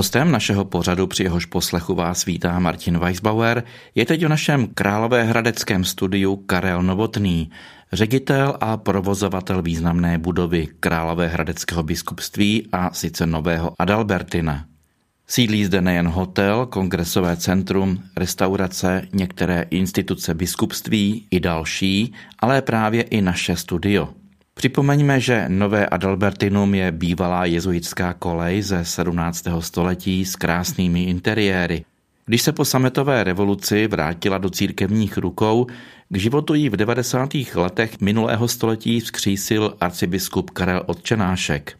Hostem našeho pořadu, při jehož poslechu vás vítá Martin Weisbauer, je teď v našem Královéhradeckém studiu Karel Novotný, ředitel a provozovatel významné budovy Královéhradeckého biskupství a sice Nového Adalbertina. Sídlí zde nejen hotel, kongresové centrum, restaurace, některé instituce biskupství i další, ale právě i naše studio – Připomeňme, že Nové Adalbertinum je bývalá jezuitská kolej ze 17. století s krásnými interiéry. Když se po sametové revoluci vrátila do církevních rukou, k životu jí v 90. letech minulého století vzkřísil arcibiskup Karel Otčenášek.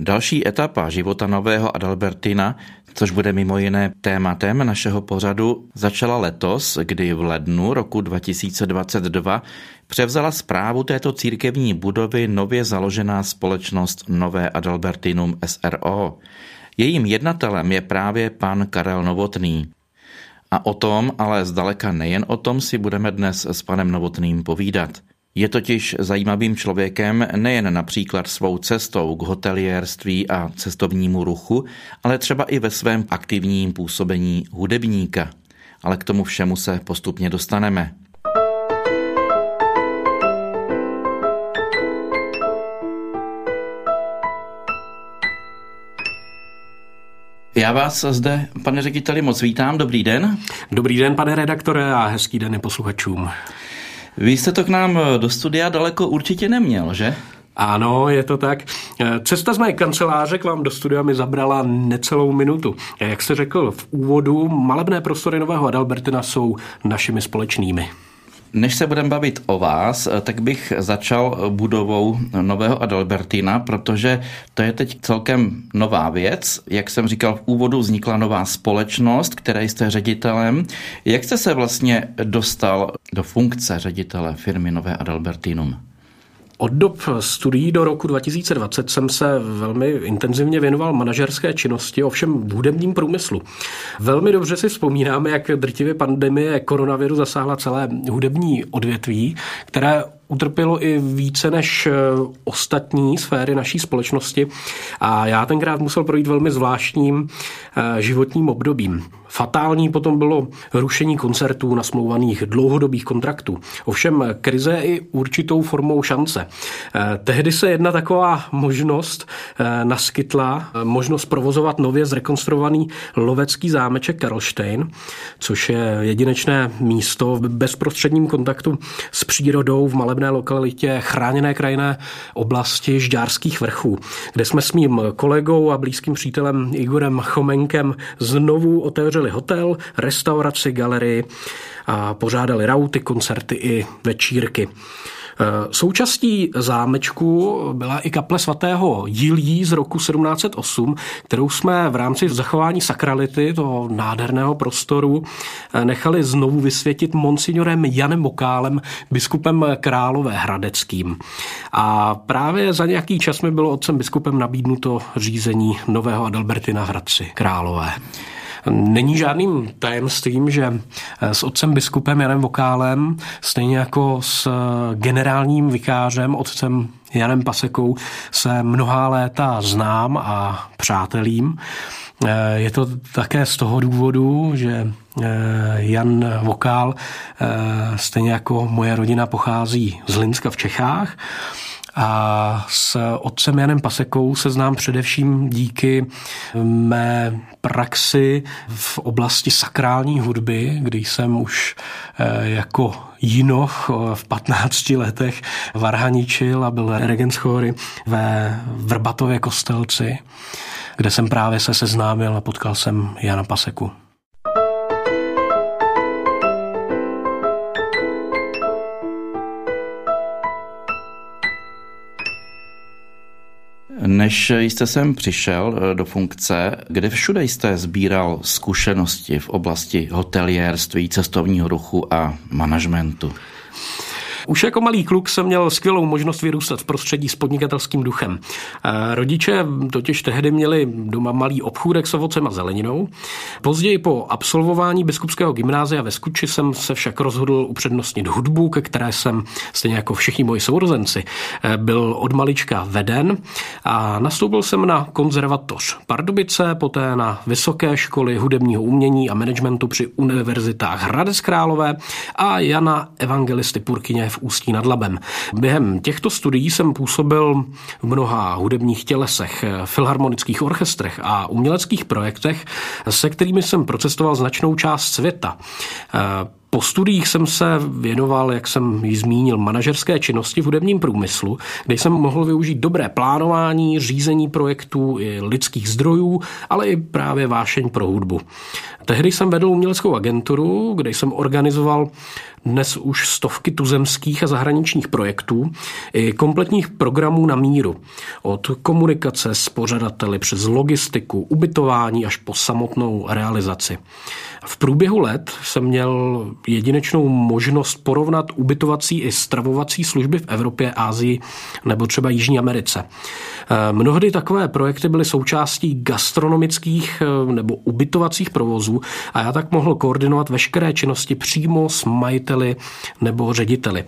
Další etapa života nového Adalbertina, což bude mimo jiné tématem našeho pořadu, začala letos, kdy v lednu roku 2022 převzala zprávu této církevní budovy nově založená společnost Nové Adalbertinum SRO. Jejím jednatelem je právě pan Karel Novotný. A o tom, ale zdaleka nejen o tom, si budeme dnes s panem Novotným povídat – je totiž zajímavým člověkem nejen například svou cestou k hotelierství a cestovnímu ruchu, ale třeba i ve svém aktivním působení hudebníka. Ale k tomu všemu se postupně dostaneme. Já vás zde, pane řediteli, moc vítám. Dobrý den. Dobrý den, pane redaktore, a hezký den posluchačům. Vy jste to k nám do studia daleko určitě neměl, že? Ano, je to tak. Cesta z mé kanceláře k vám do studia mi zabrala necelou minutu. Jak jste řekl v úvodu, malebné prostory Nového Adalbertina jsou našimi společnými. Než se budeme bavit o vás, tak bych začal budovou nového Adalbertina, protože to je teď celkem nová věc. Jak jsem říkal v úvodu, vznikla nová společnost, které jste ředitelem. Jak jste se vlastně dostal do funkce ředitele firmy Nové Adalbertinum? Od dob studií do roku 2020 jsem se velmi intenzivně věnoval manažerské činnosti, ovšem v hudebním průmyslu. Velmi dobře si vzpomínáme, jak drtivě pandemie koronaviru zasáhla celé hudební odvětví, které utrpělo i více než eh, ostatní sféry naší společnosti a já tenkrát musel projít velmi zvláštním eh, životním obdobím. Fatální potom bylo rušení koncertů nasmlouvaných dlouhodobých kontraktů. Ovšem krize i určitou formou šance. Eh, tehdy se jedna taková možnost naskytla, možnost provozovat nově zrekonstruovaný lovecký zámeček Karlštejn, což je jedinečné místo v bezprostředním kontaktu s přírodou v malém malebné lokalitě chráněné krajinné oblasti Žďárských vrchů, kde jsme s mým kolegou a blízkým přítelem Igorem Chomenkem znovu otevřeli hotel, restauraci, galerii a pořádali rauty, koncerty i večírky. Eh, součástí zámečku byla i kaple svatého Jilí z roku 1708, kterou jsme v rámci zachování sakrality toho nádherného prostoru eh, nechali znovu vysvětit monsignorem Janem Mokálem, biskupem Králové Hradeckým. A právě za nějaký čas mi bylo otcem biskupem nabídnuto řízení nového Adalbertina Hradci Králové. Není žádným tajemstvím, že eh, s otcem biskupem Janem Vokálem, stejně jako s eh, generálním vikářem, otcem Janem Pasekou, se mnohá léta znám a přátelím. Eh, je to také z toho důvodu, že Jan Vokál, stejně jako moje rodina, pochází z Linska v Čechách a s otcem Janem Pasekou se znám především díky mé praxi v oblasti sakrální hudby, kdy jsem už eh, jako jinoch eh, v 15 letech varhaničil a byl regent chory ve Vrbatově kostelci, kde jsem právě se seznámil a potkal jsem Jana Paseku. Než jste sem přišel eh, do funkce, kde všude jste sbíral zkušenosti v oblasti hotelierství, cestovního ruchu a manažmentu? Už jako malý kluk jsem měl skvělou možnost vyrůstat v prostředí s podnikatelským duchem. Rodiče totiž tehdy měli doma malý obchůdek s ovocem a zeleninou. Později po absolvování biskupského gymnázia ve Skuči jsem se však rozhodl upřednostnit hudbu, ke které jsem, stejně jako všichni moji sourozenci, byl od malička veden a nastoupil jsem na konzervatoř Pardubice, poté na Vysoké školy hudebního umění a managementu při univerzitách Hradec Králové a Jana Evangelisty Purkyně v Ústí nad Labem. Během těchto studií jsem působil v mnoha hudebních tělesech, filharmonických orchestrech a uměleckých projektech, se kterými jsem procestoval značnou část světa. Po studiích jsem se věnoval, jak jsem ji zmínil, manažerské činnosti v hudebním průmyslu, kde jsem mohl využít dobré plánování, řízení projektů i lidských zdrojů, ale i právě vášeň pro hudbu. Tehdy jsem vedl uměleckou agenturu, kde jsem organizoval dnes už stovky tuzemských a zahraničních projektů i kompletních programů na míru. Od komunikace s pořadateli přes logistiku, ubytování až po samotnou realizaci. V průběhu let jsem měl jedinečnou možnost porovnat ubytovací i stravovací služby v Evropě, Ázii nebo třeba Jižní Americe. Eh, mnohdy takové projekty byly součástí gastronomických eh, nebo ubytovacích provozů a já tak mohl koordinovat veškeré činnosti přímo s majiteli nebo řediteli.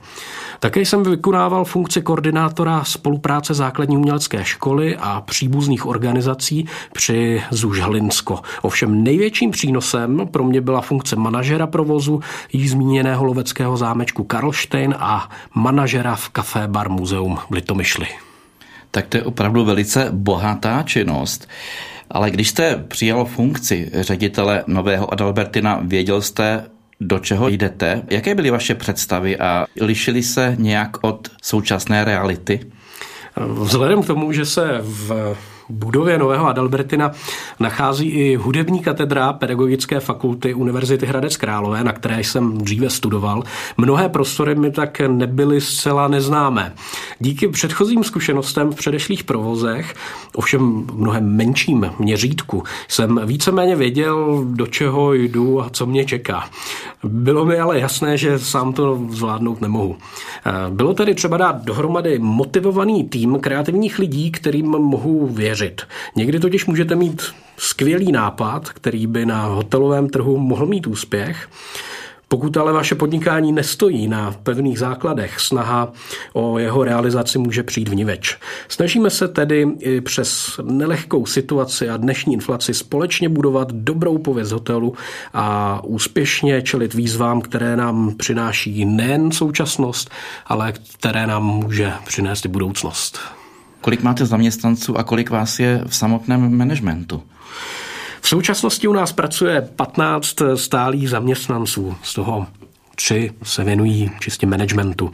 Také jsem vykonával funkci koordinátora spolupráce základní umělecké školy a příbuzných organizací při Zuž Hlinsko. Ovšem největším přínosem pro mě byla funkce manažera provozu jí zmíněného loveckého zámečku Karlštejn a manažera v Café Bar Muzeum v Litomyšli. Tak to je opravdu velice bohatá činnost. Ale když jste přijal funkci ředitele Nového Adalbertina, věděl jste, do čeho jdete? Jaké byly vaše představy a lišily se nějak od současné reality? Vzhledem k tomu, že se v budově Nového Adalbertina nachází i hudební katedra Pedagogické fakulty Univerzity Hradec Králové, na které jsem dříve studoval. Mnohé prostory mi tak nebyly zcela neznámé. Díky předchozím zkušenostem v předešlých provozech, ovšem mnohem menším měřítku, jsem víceméně věděl, do čeho jdu a co mě čeká. Bylo mi ale jasné, že sám to zvládnout nemohu. Bylo tedy třeba dát dohromady motivovaný tým kreativních lidí, kterým mohu věřit věřit. Někdy totiž můžete mít skvělý nápad, který by na hotelovém trhu mohl mít úspěch, pokud ale vaše podnikání nestojí na pevných základech, snaha o jeho realizaci může přijít v niveč. Snažíme se tedy i přes nelehkou situaci a dnešní inflaci společně budovat dobrou pověst hotelu a úspěšně čelit výzvám, které nám přináší nejen současnost, ale které nám může přinést i budoucnost. Kolik máte zaměstnanců a kolik vás je v samotném managementu? V současnosti u nás pracuje 15 stálých zaměstnanců, z toho tři se věnují čistě managementu.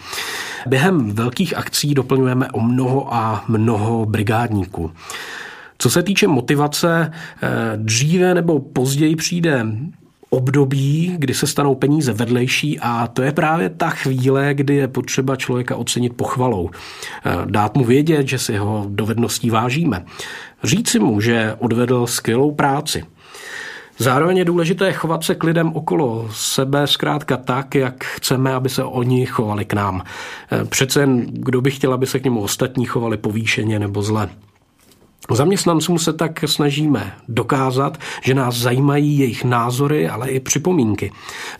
Během velkých akcí doplňujeme o mnoho a mnoho brigádníků. Co se týče motivace, eh, dříve nebo později přijde období, kdy se stanou peníze vedlejší a to je právě ta chvíle, kdy je potřeba člověka ocenit pochvalou. Eh, dát mu vědět, že si jeho dovedností vážíme. Říci mu, že odvedl skvělou práci. Zároveň je důležité chovat se k lidem okolo sebe zkrátka tak, jak chceme, aby se oni chovali k nám. Eh, přece jen, kdo by chtěl, aby se k němu ostatní chovali povýšeně nebo zle. Zaměstnancům se tak snažíme dokázat, že nás zajímají jejich názory, ale i připomínky.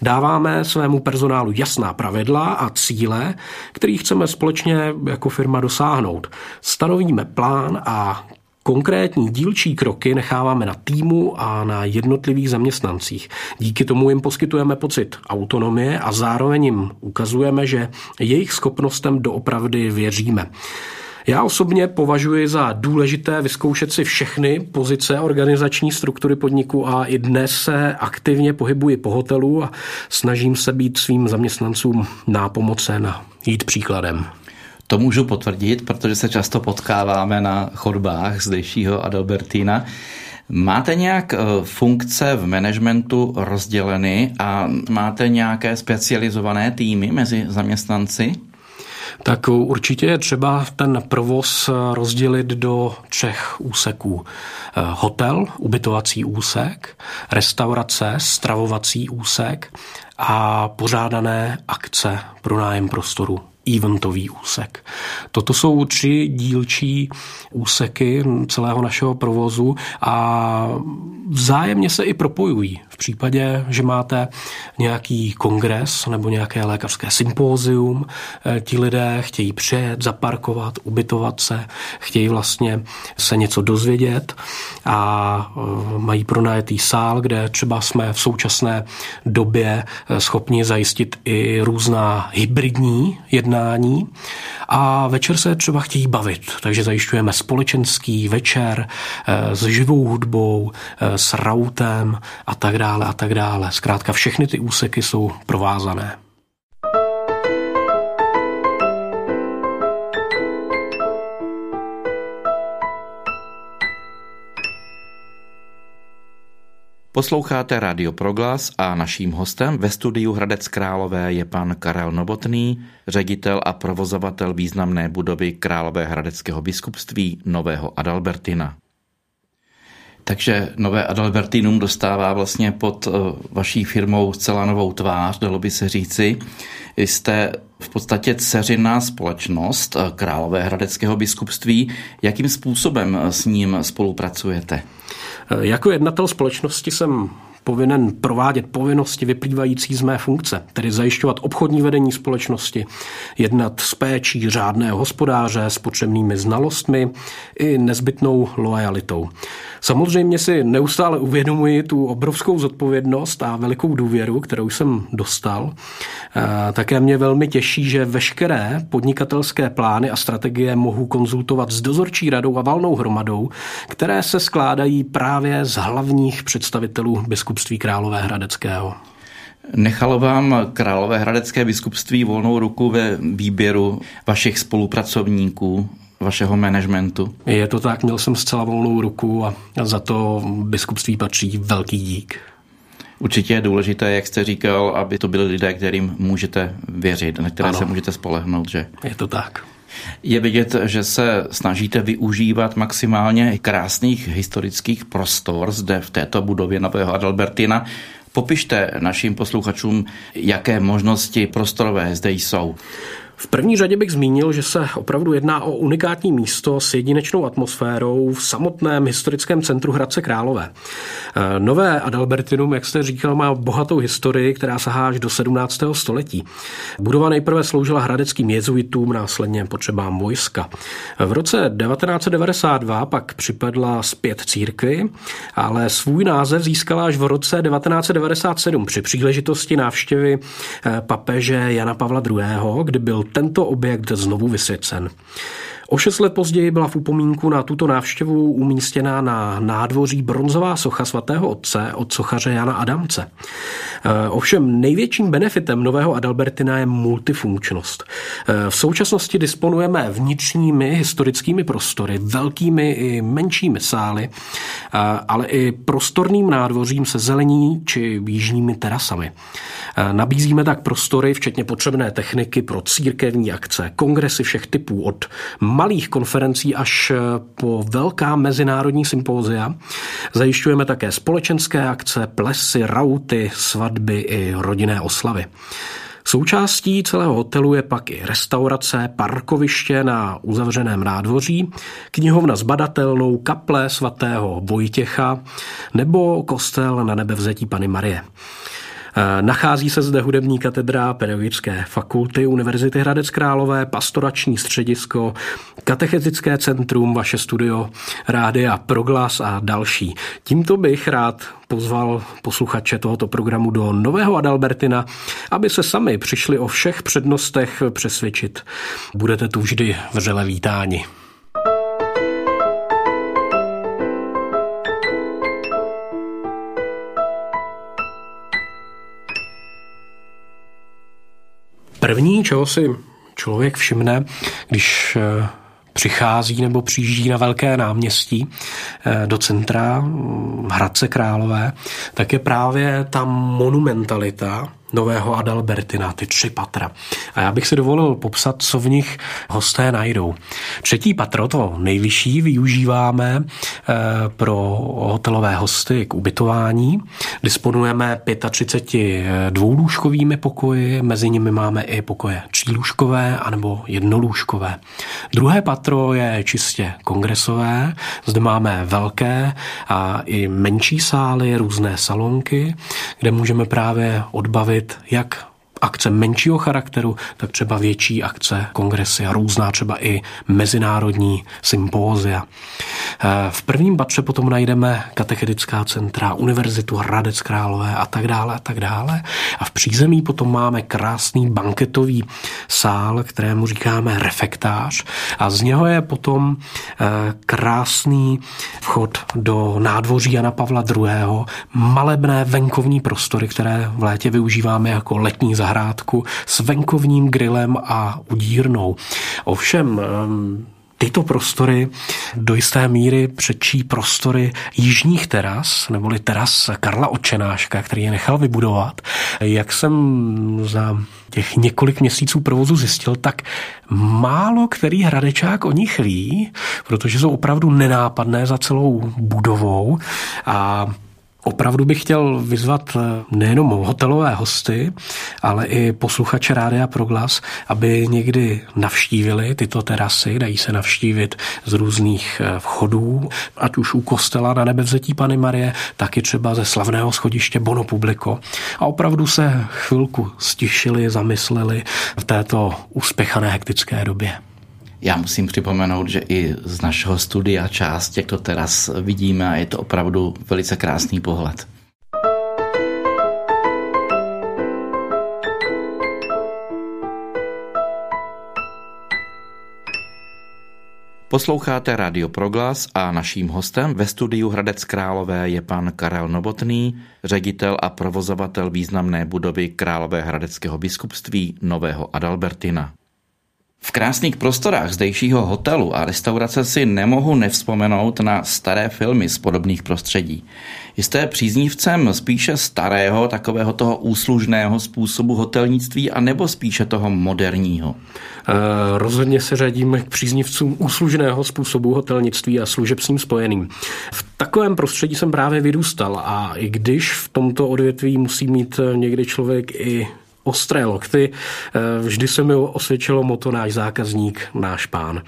Dáváme svému personálu jasná pravidla a cíle, který chceme společně jako firma dosáhnout. Stanovíme plán a Konkrétní dílčí kroky necháváme na týmu a na jednotlivých zaměstnancích. Díky tomu jim poskytujeme pocit autonomie a zároveň jim ukazujeme, že jejich schopnostem doopravdy věříme. Já osobně považuji za důležité vyzkoušet si všechny pozice organizační struktury podniku a i dnes se aktivně pohybuji po hotelu a snažím se být svým zaměstnancům nápomocen a jít příkladem. To můžu potvrdit, protože se často potkáváme na chodbách zdejšího Adalbertína. Máte nějak eh, funkce v managementu rozděleny a máte nějaké specializované týmy mezi zaměstnanci? Tak určitě je třeba ten provoz rozdělit do třech úseků. Hotel, ubytovací úsek, restaurace, stravovací úsek a pořádané akce pro nájem prostoru eventový úsek. Toto jsou tři dílčí úseky celého našeho provozu a vzájemně se i propojují. V případě, že máte nějaký kongres nebo nějaké lékařské sympózium, eh, ti lidé chtějí přijet, zaparkovat, ubytovat se, chtějí vlastně se něco dozvědět a eh, mají pronajetý sál, kde třeba jsme v současné době eh, schopni zajistit i různá hybridní jednání a večer se třeba chtějí bavit, takže zajišťujeme společenský večer s živou hudbou, s rautem a tak dále a tak dále. Zkrátka všechny ty úseky jsou provázané. Posloucháte Radio Proglas a naším hostem ve studiu Hradec Králové je pan Karel Novotný, ředitel a provozovatel významné budovy Králové hradeckého biskupství Nového Adalbertina. Takže nové Adalbertinum dostává vlastně pod eh, vaší firmou zcela novou tvář, dalo by se říci. Jste v podstatě dceřiná společnost eh, Králové hradeckého biskupství. Jakým způsobem s ním spolupracujete? Jako jednatel společnosti jsem povinen provádět povinnosti vyplývající z mé funkce, tedy zajišťovat obchodní vedení společnosti, jednat s péčí řádného hospodáře s potřebnými znalostmi i nezbytnou loajalitou. Samozřejmě si neustále uvědomuji tu obrovskou zodpovědnost a velikou důvěru, kterou jsem dostal. Také mě velmi těší, že veškeré podnikatelské plány a strategie mohu konzultovat s dozorčí radou a valnou hromadou, které se skládají právě z hlavních představitelů biskupství Královéhradeckého. Nechalo vám Královéhradecké biskupství volnou ruku ve výběru vašich spolupracovníků vašeho managementu? Je to tak, měl jsem zcela volnou ruku a za to biskupství patří velký dík. Určitě je důležité, jak jste říkal, aby to byli lidé, kterým můžete věřit, na které ano. se můžete spolehnout, že? Je to tak. Je vidět, že se snažíte využívat maximálně krásných historických prostor zde v této budově Nového Adalbertina. Popište našim posluchačům, jaké možnosti prostorové zde jsou. V první řadě bych zmínil, že se opravdu jedná o unikátní místo s jedinečnou atmosférou v samotném historickém centru Hradce Králové. Eh, Nové Adalbertinum, jak jste říkal, má bohatou historii, která sahá až do 17. století. Budova nejprve sloužila hradeckým jezuitům, následně potřebám vojska. V roce 1992 pak připadla zpět církvi, ale svůj název získala až v roce 1997 při příležitosti návštěvy eh, papeže Jana Pavla II., kdy byl tento objekt znovu vysvěcen. O šest let později byla v upomínku na tuto návštěvu umístěna na nádvoří bronzová socha svatého otce od sochaře Jana Adamce. E, ovšem největším benefitem nového Adalbertina je multifunkčnost. E, v současnosti disponujeme vnitřními historickými prostory, velkými i menšími sály, e, ale i prostorným nádvořím se zelení či jižními terasami. Nabízíme tak prostory, včetně potřebné techniky pro církevní akce, kongresy všech typů od malých konferencí až po velká mezinárodní sympózia. Zajišťujeme také společenské akce, plesy, rauty, svatby i rodinné oslavy. Součástí celého hotelu je pak i restaurace, parkoviště na uzavřeném nádvoří, knihovna s badatelnou, kaple svatého Vojtěcha nebo kostel na nebevzetí Pany Marie. Eh, nachází se zde hudební katedra Pedagogické fakulty Univerzity Hradec Králové, pastorační středisko, katechetické centrum, vaše studio, rádia Proglas a další. Tímto bych rád pozval posluchače tohoto programu do Nového Adalbertina, aby se sami přišli o všech přednostech přesvědčit. Budete tu vždy vřele vítáni. První, čeho si člověk všimne, když eh, přichází nebo přijíždí na velké náměstí eh, do centra hm, Hradce Králové, tak je právě ta monumentalita nového Adalbertina, ty tři patra. A já bych si dovolil popsat, co v nich hosté najdou. Třetí patro, to nejvyšší, využíváme eh, pro hotelové hosty k ubytování. Disponujeme 35 eh, dvoulůžkovými pokoji, mezi nimi máme i pokoje třílůžkové anebo jednolůžkové. Druhé patro je čistě kongresové. Zde máme velké a i menší sály, různé salonky, kde můžeme právě odbavit jak akce menšího charakteru, tak třeba větší akce, kongresy a různá třeba i mezinárodní sympózia. Eh, v prvním patře potom najdeme katechetická centra, univerzitu Hradec Králové a tak dále a tak dále. A v přízemí potom máme krásný banketový sál, kterému říkáme refektář a z něho je potom eh, krásný vchod do nádvoří Jana Pavla II. malebné venkovní prostory, které v létě využíváme jako letní zahrádky zahrádku s venkovním grillem a udírnou. Ovšem, tyto prostory do jisté míry přečí prostory jižních teras, neboli teras Karla Očenáška, který je nechal vybudovat. Jak jsem za těch několik měsíců provozu zjistil, tak málo který hradečák o nich ví, protože jsou opravdu nenápadné za celou budovou a Opravdu bych chtěl vyzvat eh, nejenom hotelové hosty, ale i posluchače Rádia Proglas, aby někdy navštívili tyto terasy, dají se navštívit z různých eh, vchodů, ať už u kostela na nebevzetí Pany Marie, tak i třeba ze slavného schodiště Bono Publico. A opravdu se chvilku stišili, zamysleli v této uspěchané hektické době. Já musím připomenout, že i z našeho studia část těchto teras vidíme a je to opravdu velice krásný pohled. Posloucháte Radio Proglas a naším hostem ve studiu Hradec Králové je pan Karel Novotný, ředitel a provozovatel významné budovy Králové hradeckého biskupství Nového Adalbertina. V krásných prostorách zdejšího hotelu a restaurace si nemohu nevzpomenout na staré filmy z podobných prostředí. Jste příznivcem spíše starého, takového toho úslužného způsobu hotelnictví, a nebo spíše toho moderního? E, rozhodně se řadíme k příznivcům úslužného způsobu hotelnictví a služeb s ním spojeným. V takovém prostředí jsem právě vyrůstal a i když v tomto odvětví musí mít někdy člověk i ostré lokty. Eh, vždy se mi osvědčilo moto náš zákazník, náš pán.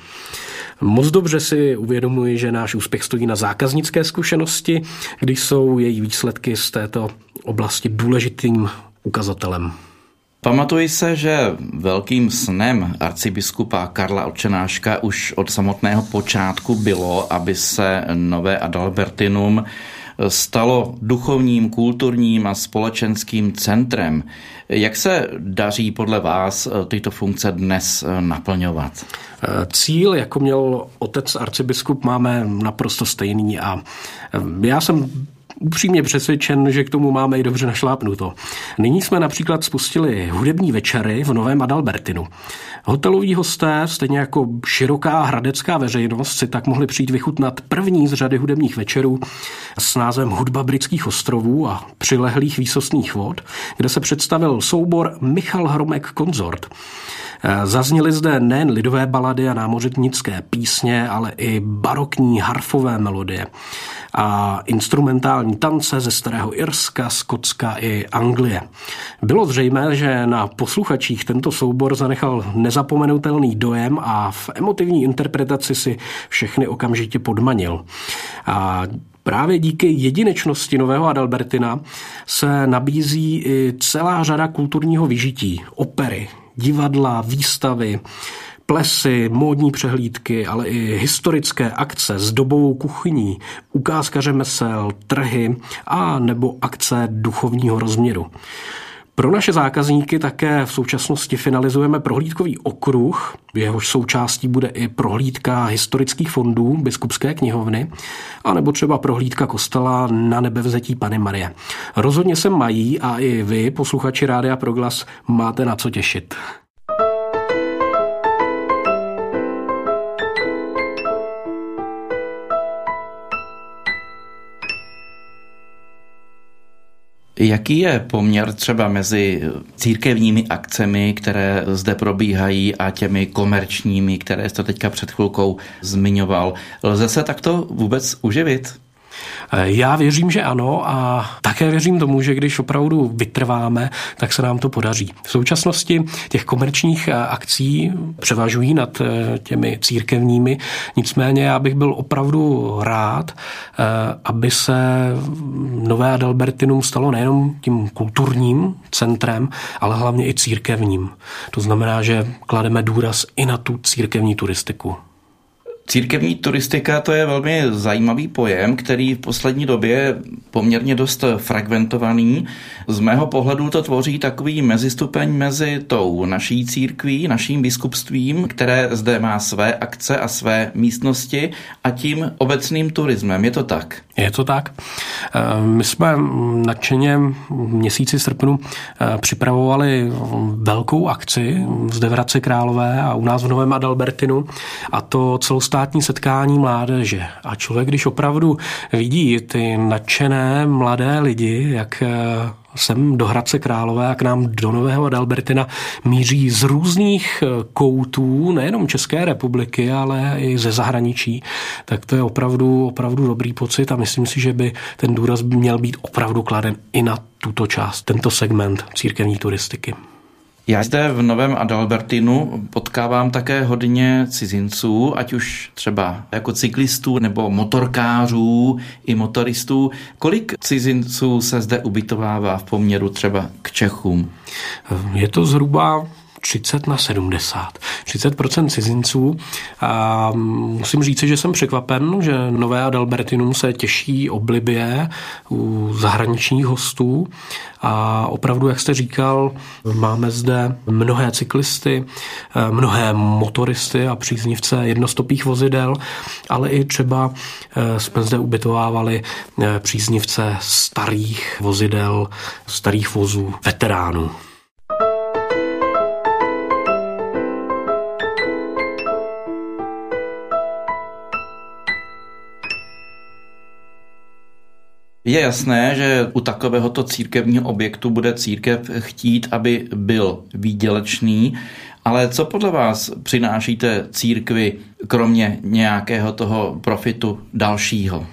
Moc dobře si uvědomuji, že náš úspěch stojí na zákaznické zkušenosti, když jsou její výsledky z této oblasti důležitým ukazatelem. Pamatuji se, že velkým snem arcibiskupa Karla Očenáška už od samotného počátku bylo, aby se nové Adalbertinum stalo duchovním, kulturním a společenským centrem. Jak se daří podle vás eh, tyto funkce dnes eh, naplňovat? Eh, cíl, jako měl otec arcibiskup, máme naprosto stejný a já jsem upřímně přesvědčen, že k tomu máme i dobře našlápnuto. Nyní jsme například spustili hudební večery v Novém Adalbertinu. Hoteloví hosté, stejně jako široká hradecká veřejnost, si tak mohli přijít vychutnat první z řady hudebních večerů s názvem Hudba britských ostrovů a přilehlých výsostných vod, kde se představil soubor Michal Hromek Konzort. Zazněly zde nejen lidové balady a námořetnické písně, ale i barokní harfové melodie a instrumentální tance ze starého Irska, Skotska i Anglie. Bylo zřejmé, že na posluchačích tento soubor zanechal nezapomenutelný dojem a v emotivní interpretaci si všechny okamžitě podmanil. A Právě díky jedinečnosti nového Adalbertina se nabízí i celá řada kulturního vyžití, opery, divadla, výstavy, plesy, módní přehlídky, ale i historické akce s dobovou kuchyní, ukázka řemesel, trhy a nebo akce duchovního rozměru. Pro naše zákazníky také v současnosti finalizujeme prohlídkový okruh, jehož součástí bude i prohlídka historických fondů biskupské knihovny, anebo třeba prohlídka kostela na nebevzetí Pany Marie. Rozhodně se mají a i vy, posluchači Rádia Proglas, máte na co těšit. Jaký je poměr třeba mezi církevními akcemi, které zde probíhají a těmi komerčními, které jste teďka před chvilkou zmiňoval? Lze se takto vůbec uživit? Já věřím, že ano a také věřím tomu, že když opravdu vytrváme, tak se nám to podaří. V současnosti těch komerčních eh, akcí převažují nad eh, těmi církevními, nicméně já bych byl opravdu rád, eh, aby se Nové Adalbertinum stalo nejenom tím kulturním centrem, ale hlavně i církevním. To znamená, že klademe důraz i na tu církevní turistiku. Církevní turistika to je velmi zajímavý pojem, který v poslední době je poměrně dost fragmentovaný. Z mého pohledu to tvoří takový mezistupeň mezi tou naší církví, naším biskupstvím, které zde má své akce a své místnosti a tím obecným turismem. Je to tak? Je to tak. Eh, my jsme nadšeně měsíci srpnu eh, připravovali velkou akci zde v Hradci Králové a u nás v Novém Adalbertinu a to celostátní setkání mládeže. A člověk, když opravdu vidí ty nadšené mladé lidi, jak eh, sem do Hradce Králové a k nám do Nového Adalbertina míří z různých eh, koutů, nejenom České republiky, ale i ze zahraničí, tak to je opravdu, opravdu dobrý pocit a myslím si, že by ten důraz měl být opravdu kladen i na tuto část, tento segment církevní turistiky. Já zde v Novém Adalbertinu potkávám také hodně cizinců, ať už třeba jako cyklistů nebo motorkářů i motoristů. Kolik cizinců se zde ubytovává v poměru třeba k Čechům? Je to zhruba 30 na 70. 30% cizinců. A musím říct, že jsem překvapen, že Nové Adalbertinum se těší oblibě u zahraničních hostů a opravdu, jak jste říkal, máme zde mnohé cyklisty, mnohé motoristy a příznivce jednostopých vozidel, ale i třeba eh, jsme zde ubytovávali eh, příznivce starých vozidel, starých vozů, veteránů. Je jasné, že u takovéhoto církevního objektu bude církev chtít, aby byl výdělečný, ale co podle vás přinášíte církvi, kromě nějakého toho profitu dalšího?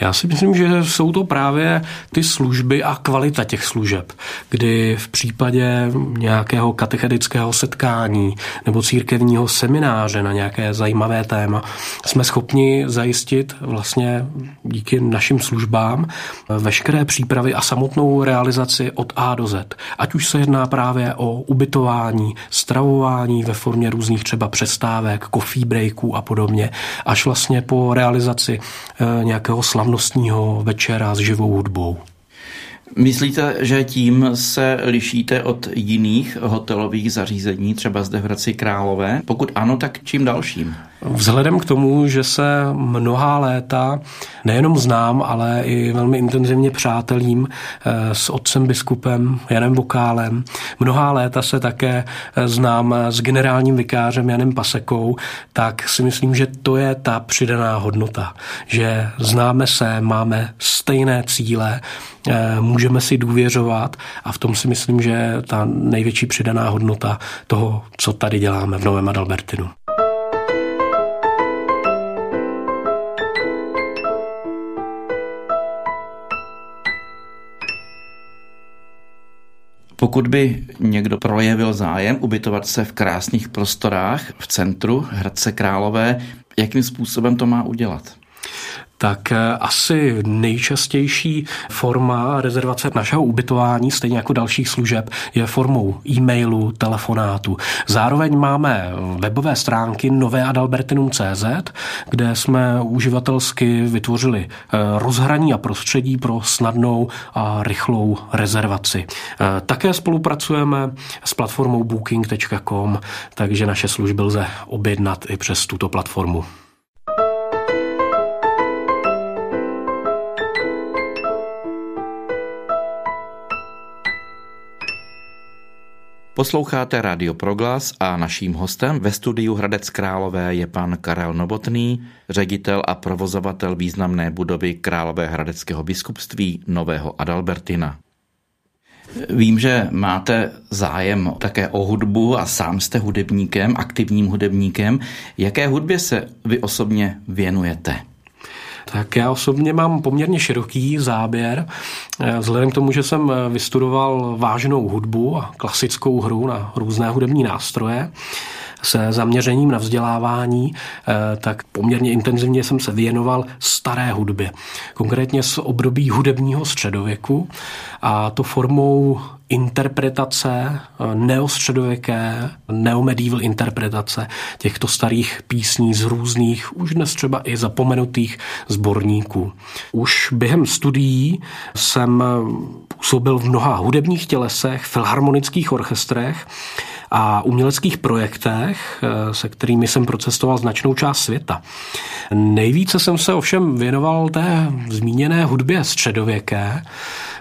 Já si myslím, že jsou to právě ty služby a kvalita těch služeb, kdy v případě nějakého katechetického setkání nebo církevního semináře na nějaké zajímavé téma jsme schopni zajistit vlastně díky našim službám veškeré přípravy a samotnou realizaci od A do Z. Ať už se jedná právě o ubytování, stravování ve formě různých třeba přestávek, coffee breaků a podobně, až vlastně po realizaci eh, nějakého slavného slavnostního večera s živou hudbou. Myslíte, že tím se lišíte od jiných hotelových zařízení, třeba zde v Hradci Králové? Pokud ano, tak čím dalším? Vzhledem k tomu, že se mnohá léta nejenom znám, ale i velmi intenzivně přátelím eh, s otcem biskupem Janem Vokálem, mnohá léta se také eh, znám s generálním vikářem Janem Pasekou, tak si myslím, že to je ta přidaná hodnota, že známe se, máme stejné cíle, eh, můžeme si důvěřovat a v tom si myslím, že ta největší přidaná hodnota toho, co tady děláme v Novém Adalbertinu. Pokud by někdo projevil zájem ubytovat se v krásných prostorách v centru Hradce Králové, jakým způsobem to má udělat? Tak eh, asi nejčastější forma rezervace našeho ubytování, stejně jako dalších služeb, je formou e-mailu, telefonátu. Zároveň máme webové stránky noveadalbertinum.cz, kde jsme uživatelsky vytvořili eh, rozhraní a prostředí pro snadnou a rychlou rezervaci. Eh, také spolupracujeme s platformou booking.com, takže naše služby lze objednat i přes tuto platformu. Posloucháte Radio Proglas a naším hostem ve studiu Hradec Králové je pan Karel Novotný, ředitel a provozovatel významné budovy Králové hradeckého biskupství Nového Adalbertina. Vím, že máte zájem také o hudbu a sám jste hudebníkem, aktivním hudebníkem. Jaké hudbě se vy osobně věnujete? Tak já osobně mám poměrně široký záběr. Vzhledem k tomu, že jsem vystudoval vážnou hudbu a klasickou hru na různé hudební nástroje, se zaměřením na vzdělávání, eh, tak poměrně intenzivně jsem se věnoval staré hudbě. Konkrétně z období hudebního středověku a to formou interpretace, eh, neostředověké, neomedieval interpretace těchto starých písní z různých, už dnes třeba i zapomenutých sborníků. Už během studií jsem působil v mnoha hudebních tělesech, filharmonických orchestrech a uměleckých projektech, eh, se kterými jsem procestoval značnou část světa. Nejvíce jsem se ovšem věnoval té zmíněné hudbě středověké,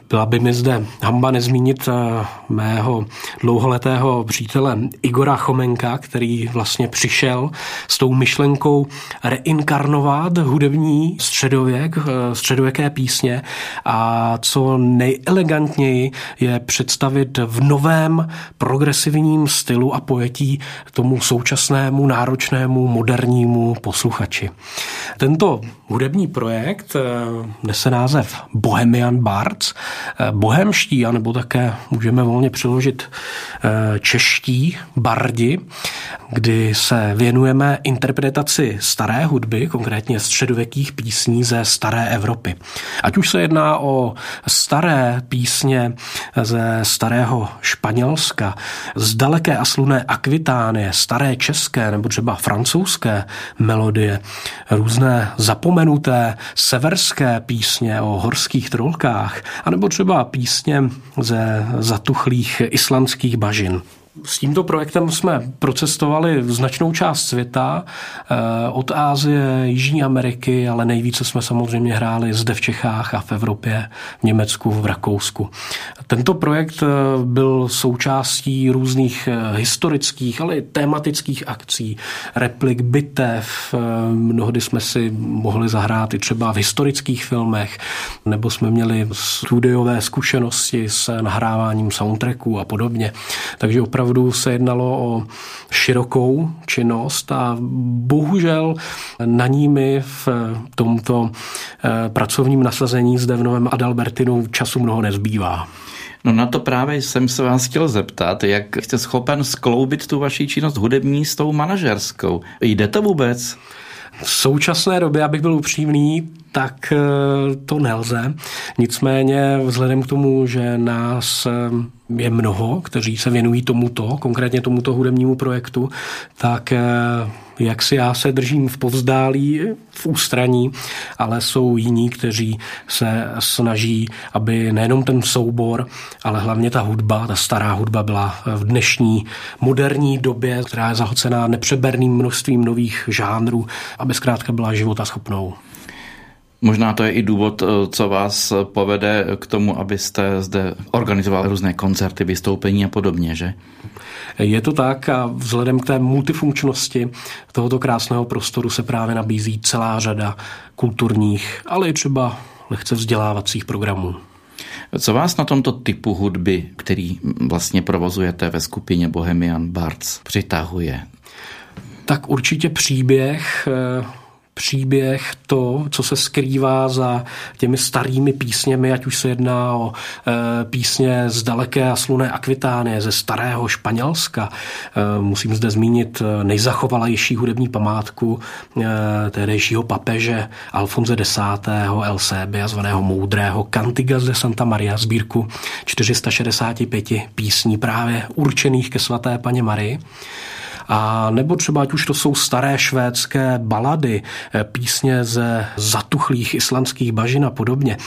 byla by mi zde hamba nezmínit eh, mého dlouholetého přítele Igora Chomenka, který vlastně přišel s tou myšlenkou reinkarnovat hudební středověk, eh, středověké písně a co nejelegantněji je představit v novém progresivním stylu a pojetí tomu současnému, náročnému, modernímu posluchači. Tento hudební projekt eh, nese název Bohemian Bards, bohemští, anebo také můžeme volně přiložit eh, čeští bardi, kdy se věnujeme interpretaci staré hudby, konkrétně středověkých písní ze staré Evropy. Ať už se jedná o staré písně ze starého Španělska, z daleké a sluné Akvitánie, staré české nebo třeba francouzské melodie, různé zapomenuté severské písně o horských trolkách, anebo třeba písně ze zatuchlých islandských bažin. S tímto projektem jsme procestovali značnou část světa, eh, od Ázie, Jižní Ameriky, ale nejvíce jsme samozřejmě hráli zde v Čechách a v Evropě, v Německu, v Rakousku. Tento projekt eh, byl součástí různých eh, historických, ale i tematických akcí, replik, bitev. Mnohdy jsme si mohli zahrát i třeba v historických filmech, nebo jsme měli studiové zkušenosti s nahráváním soundtracků a podobně. Takže opravdu opravdu se jednalo o širokou činnost a bohužel na ní mi v tomto eh, pracovním nasazení zde v Novém Adalbertinu času mnoho nezbývá. No na to právě jsem se vás chtěl zeptat, jak jste schopen skloubit tu vaši činnost hudební s tou manažerskou. Jde to vůbec? V současné době, abych byl upřímný, tak eh, to nelze. Nicméně vzhledem k tomu, že nás eh, je mnoho, kteří se věnují tomuto, konkrétně tomuto hudebnímu projektu, tak eh, jak si já se držím v povzdálí, v ústraní, ale jsou jiní, kteří se snaží, aby nejenom ten soubor, ale hlavně ta hudba, ta stará hudba byla v dnešní moderní době, která je zahlcená nepřeberným množstvím nových žánrů, aby zkrátka byla života schopnou. Možná to je i důvod, eh, co vás povede k tomu, abyste zde organizovali různé koncerty, vystoupení a podobně, že? Je to tak a vzhledem k té multifunkčnosti tohoto krásného prostoru se právě nabízí celá řada kulturních, ale i třeba lehce vzdělávacích programů. Co vás na tomto typu hudby, který vlastně provozujete ve skupině Bohemian Bards, přitahuje? Tak určitě příběh eh, příběh, to, co se skrývá za těmi starými písněmi, ať už se jedná o e, písně z daleké a sluné Akvitánie, ze starého Španělska. E, musím zde zmínit e, nejzachovalejší hudební památku e, tehdejšího papeže Alfonze X. El Sébia, zvaného Moudrého, Cantigas de Santa Maria, sbírku 465 písní právě určených ke svaté paně Marii. A nebo třeba, ať už to jsou staré švédské balady, eh, písně ze zatuchlých islandských bažin a podobně.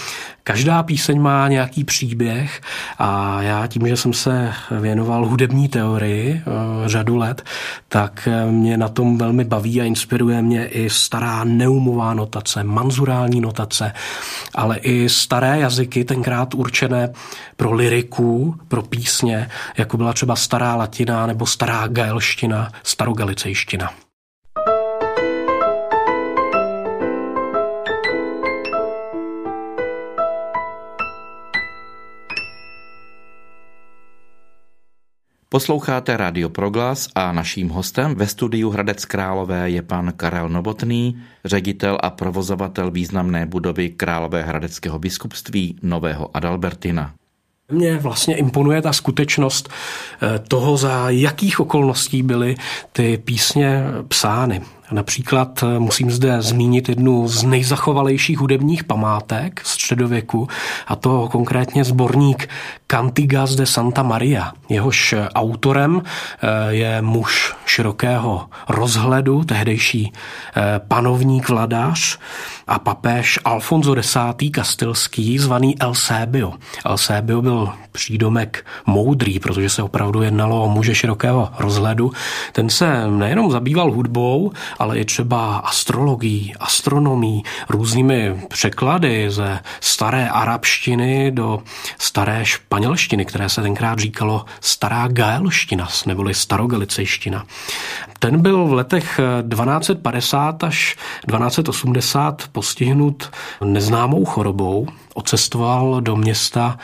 Každá píseň má nějaký příběh a já tím, že jsem se věnoval hudební teorii eh, řadu let, tak eh, mě na tom velmi baví a inspiruje mě i stará neumová notace, manzurální notace, ale i staré jazyky, tenkrát určené pro liriku, pro písně, jako byla třeba stará latina nebo stará gaelština, starogalicejština. Posloucháte Radio Proglas a naším hostem ve studiu Hradec Králové je pan Karel Novotný, ředitel a provozovatel významné budovy Králové hradeckého biskupství Nového Adalbertina. Mně vlastně imponuje ta skutečnost eh, toho, za jakých okolností byly ty písně psány. Například eh, musím zde zmínit jednu z nejzachovalejších hudebních památek středověku, a to konkrétně sborník Cantigas de Santa Maria. Jehož autorem eh, je muž širokého rozhledu, tehdejší panovník vladař, a papež Alfonso X. Kastilský, zvaný Eusebio. Eusebio byl přídomek moudrý, protože se opravdu jednalo o muže širokého rozhledu. Ten se nejenom zabýval hudbou, ale i třeba astrologií, astronomí, různými překlady ze staré arabštiny do staré španělštiny, které se tenkrát říkalo stará gaelština, neboli starogalicejština. Ten byl v letech 1250 až 1280 postihnut neznámou chorobou, ocestoval do města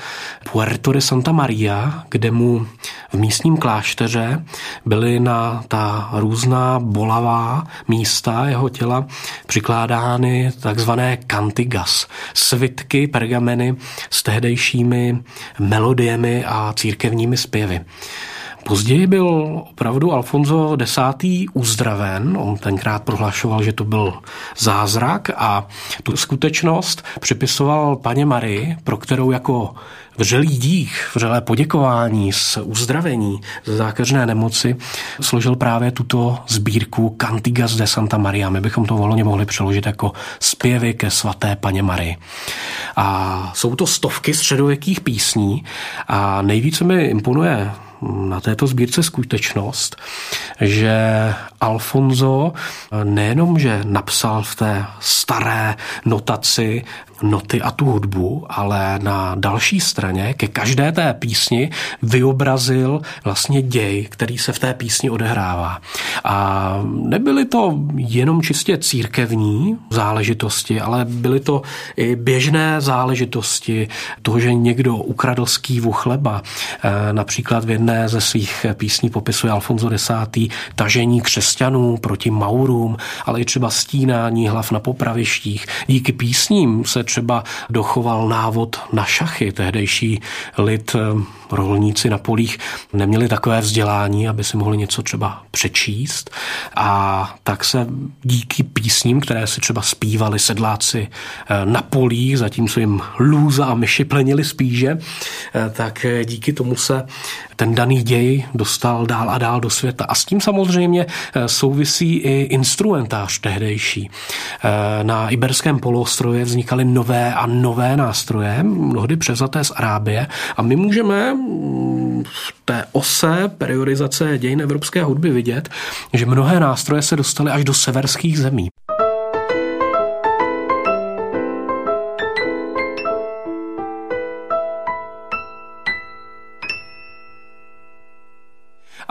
Puerto de Santa Maria, kde mu v místním klášteře byly na ta různá bolavá místa jeho těla přikládány takzvané cantigas, svitky, pergameny s tehdejšími melodiemi a církevními zpěvy. Později byl opravdu Alfonso X. uzdraven, on tenkrát prohlašoval, že to byl zázrak a tu skutečnost připisoval paně Marii, pro kterou jako vřelý dík, vřelé poděkování z uzdravení ze zákeřné nemoci složil právě tuto sbírku Cantigas de Santa Maria. My bychom to volně mohli přeložit jako zpěvy ke svaté paně Marii. A jsou to stovky středověkých písní a nejvíce mi imponuje na této sbírce skutečnost, že Alfonso nejenom, že napsal v té staré notaci noty a tu hudbu, ale na další straně ke každé té písni vyobrazil vlastně děj, který se v té písni odehrává. A nebyly to jenom čistě církevní záležitosti, ale byly to i běžné záležitosti toho, že někdo ukradl z kývu chleba. E, například v jedné ze svých písní popisuje Alfonso X. tažení křesťanů proti Maurům, ale i třeba stínání hlav na popravištích. Díky písním se třeba dochoval návod na šachy. Tehdejší lid, eh, rolníci na polích neměli takové vzdělání, aby si mohli něco třeba přečíst a tak se díky písním, které si třeba zpívali sedláci eh, na polích, zatímco jim lůza a myši plenili spíže, eh, tak díky tomu se ten daný děj dostal dál a dál do světa. A s tím samozřejmě souvisí i instrumentář tehdejší. Na Iberském poloostrově vznikaly nové a nové nástroje, mnohdy převzaté z Arábie a my můžeme v té ose periodizace dějin evropské hudby vidět, že mnohé nástroje se dostaly až do severských zemí.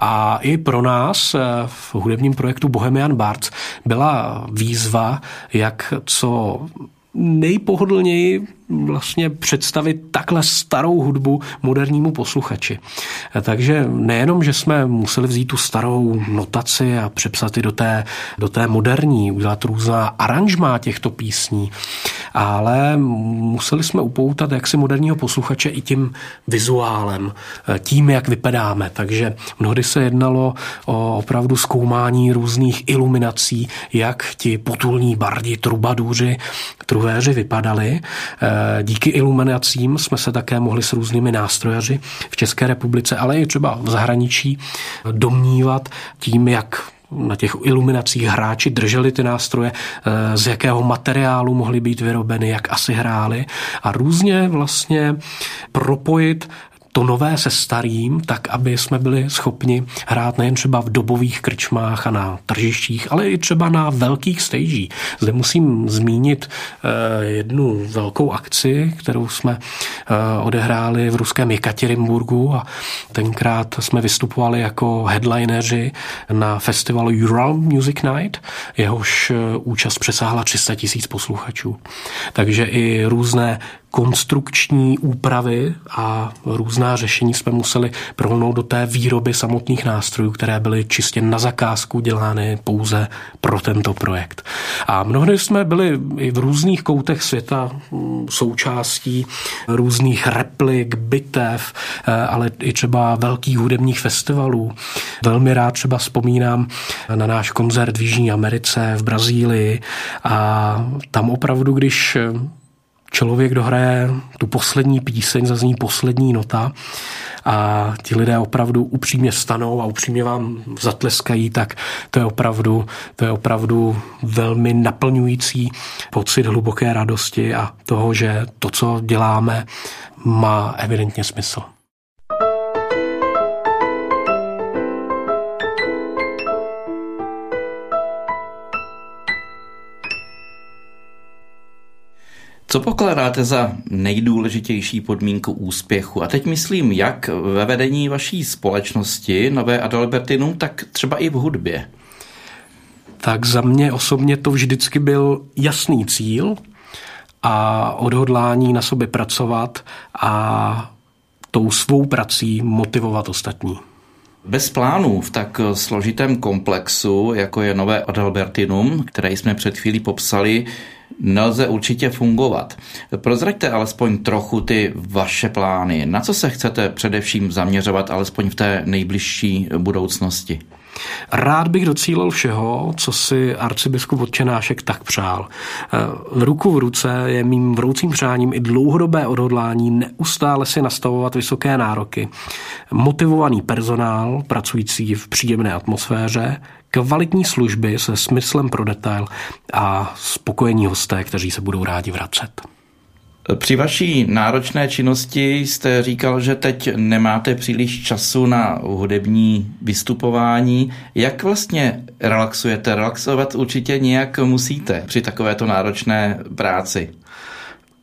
A i pro nás eh, v hudebním projektu Bohemian Bards byla výzva, jak co nejpohodlněji vlastně představit takhle starou hudbu modernímu posluchači. Takže nejenom, že jsme museli vzít tu starou notaci a přepsat ji do té, do té moderní, udělat různá aranžmá těchto písní, ale museli jsme upoutat jaksi moderního posluchače i tím vizuálem, tím, jak vypadáme. Takže mnohdy se jednalo o opravdu zkoumání různých iluminací, jak ti potulní bardi, trubadůři, truhéři vypadali. Díky iluminacím jsme se také mohli s různými nástrojaři v České republice, ale i třeba v zahraničí domnívat tím, jak na těch iluminacích hráči drželi ty nástroje, eh, z jakého materiálu mohly být vyrobeny, jak asi hráli. A různě vlastně propojit to nové se starým, tak aby jsme byli schopni hrát nejen třeba v dobových krčmách a na tržištích, ale i třeba na velkých stagech. Zde musím zmínit eh, jednu velkou akci, kterou jsme eh, odehráli v ruském Jekaterinburgu a tenkrát jsme vystupovali jako headlineři na festivalu Ural Music Night, jehož eh, účast přesáhla 300 tisíc posluchačů. Takže i různé konstrukční úpravy a různá řešení jsme museli prolnout do té výroby samotných nástrojů, které byly čistě na zakázku dělány pouze pro tento projekt. A mnohdy jsme byli i v různých koutech světa mm, součástí různých replik, bitev, eh, ale i třeba velkých hudebních festivalů. Velmi rád třeba vzpomínám na náš koncert v Jižní Americe, v Brazílii a tam opravdu, když člověk dohraje tu poslední píseň, zazní poslední nota a ti lidé opravdu upřímně stanou a upřímně vám zatleskají, tak to je opravdu, to je opravdu velmi naplňující pocit hluboké radosti a toho, že to, co děláme, má evidentně smysl. Co pokládáte za nejdůležitější podmínku úspěchu? A teď myslím, jak ve vedení vaší společnosti Nové Adalbertinum, tak třeba i v hudbě. Tak za mě osobně to vždycky byl jasný cíl a odhodlání na sobě pracovat a tou svou prací motivovat ostatní. Bez plánů v tak složitém komplexu, jako je Nové Adalbertinum, které jsme před chvílí popsali, nelze určitě fungovat. Prozraďte alespoň trochu ty vaše plány. Na co se chcete především zaměřovat, alespoň v té nejbližší budoucnosti? Rád bych docílil všeho, co si arcibiskup Otčenášek tak přál. V ruku v ruce je mým vroucím přáním i dlouhodobé odhodlání neustále si nastavovat vysoké nároky. Motivovaný personál, pracující v příjemné atmosféře, kvalitní služby se smyslem pro detail a spokojení hosté, kteří se budou rádi vracet. Při vaší náročné činnosti jste říkal, že teď nemáte příliš času na hudební vystupování. Jak vlastně relaxujete? Relaxovat určitě nějak musíte při takovéto náročné práci.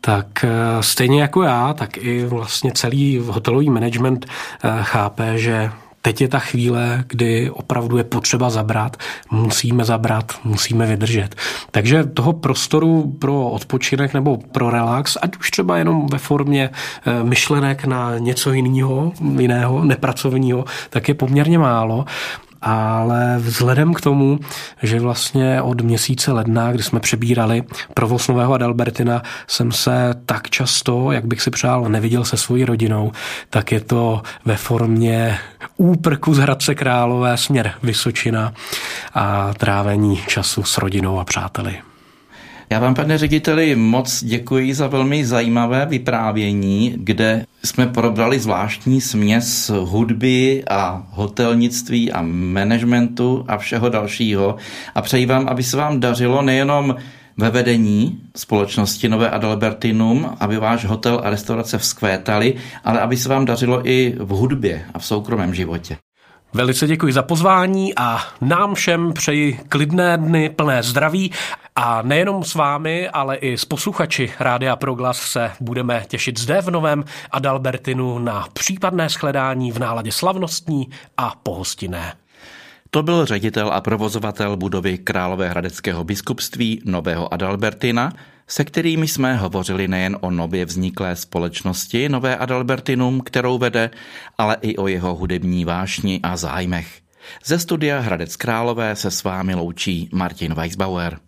Tak eh, stejně jako já, tak i vlastně celý hotelový management eh, chápe, že teď je ta chvíle, kdy opravdu je potřeba zabrat, musíme zabrat, musíme vydržet. Takže toho prostoru pro odpočinek nebo pro relax, ať už třeba jenom ve formě eh, myšlenek na něco jiného, jiného, nepracovního, tak je poměrně málo ale vzhledem k tomu, že vlastně od měsíce ledna, kdy jsme přebírali provoz Nového Adalbertina, jsem se tak často, jak bych si přál, neviděl se svojí rodinou, tak je to ve formě úprku z Hradce Králové směr Vysočina a trávení času s rodinou a přáteli. Já vám, pane řediteli, moc děkuji za velmi zajímavé vyprávění, kde jsme probrali zvláštní směs hudby a hotelnictví a managementu a všeho dalšího. A přeji vám, aby se vám dařilo nejenom ve vedení společnosti Nové Adalbertinum, aby váš hotel a restaurace vzkvétali, ale aby se vám dařilo i v hudbě a v soukromém životě. Velice děkuji za pozvání a nám všem přeji klidné dny plné zdraví a nejenom s vámi, ale i s posluchači Rádia Proglas se budeme těšit zde v Novém Adalbertinu na případné shledání v náladě slavnostní a pohostinné. To byl ředitel a provozovatel budovy Královéhradeckého biskupství Nového Adalbertina, se kterými jsme hovořili nejen o nově vzniklé společnosti Nové Adalbertinum, kterou vede, ale i o jeho hudební vášni a zájmech. Ze studia Hradec Králové se s vámi loučí Martin Weisbauer.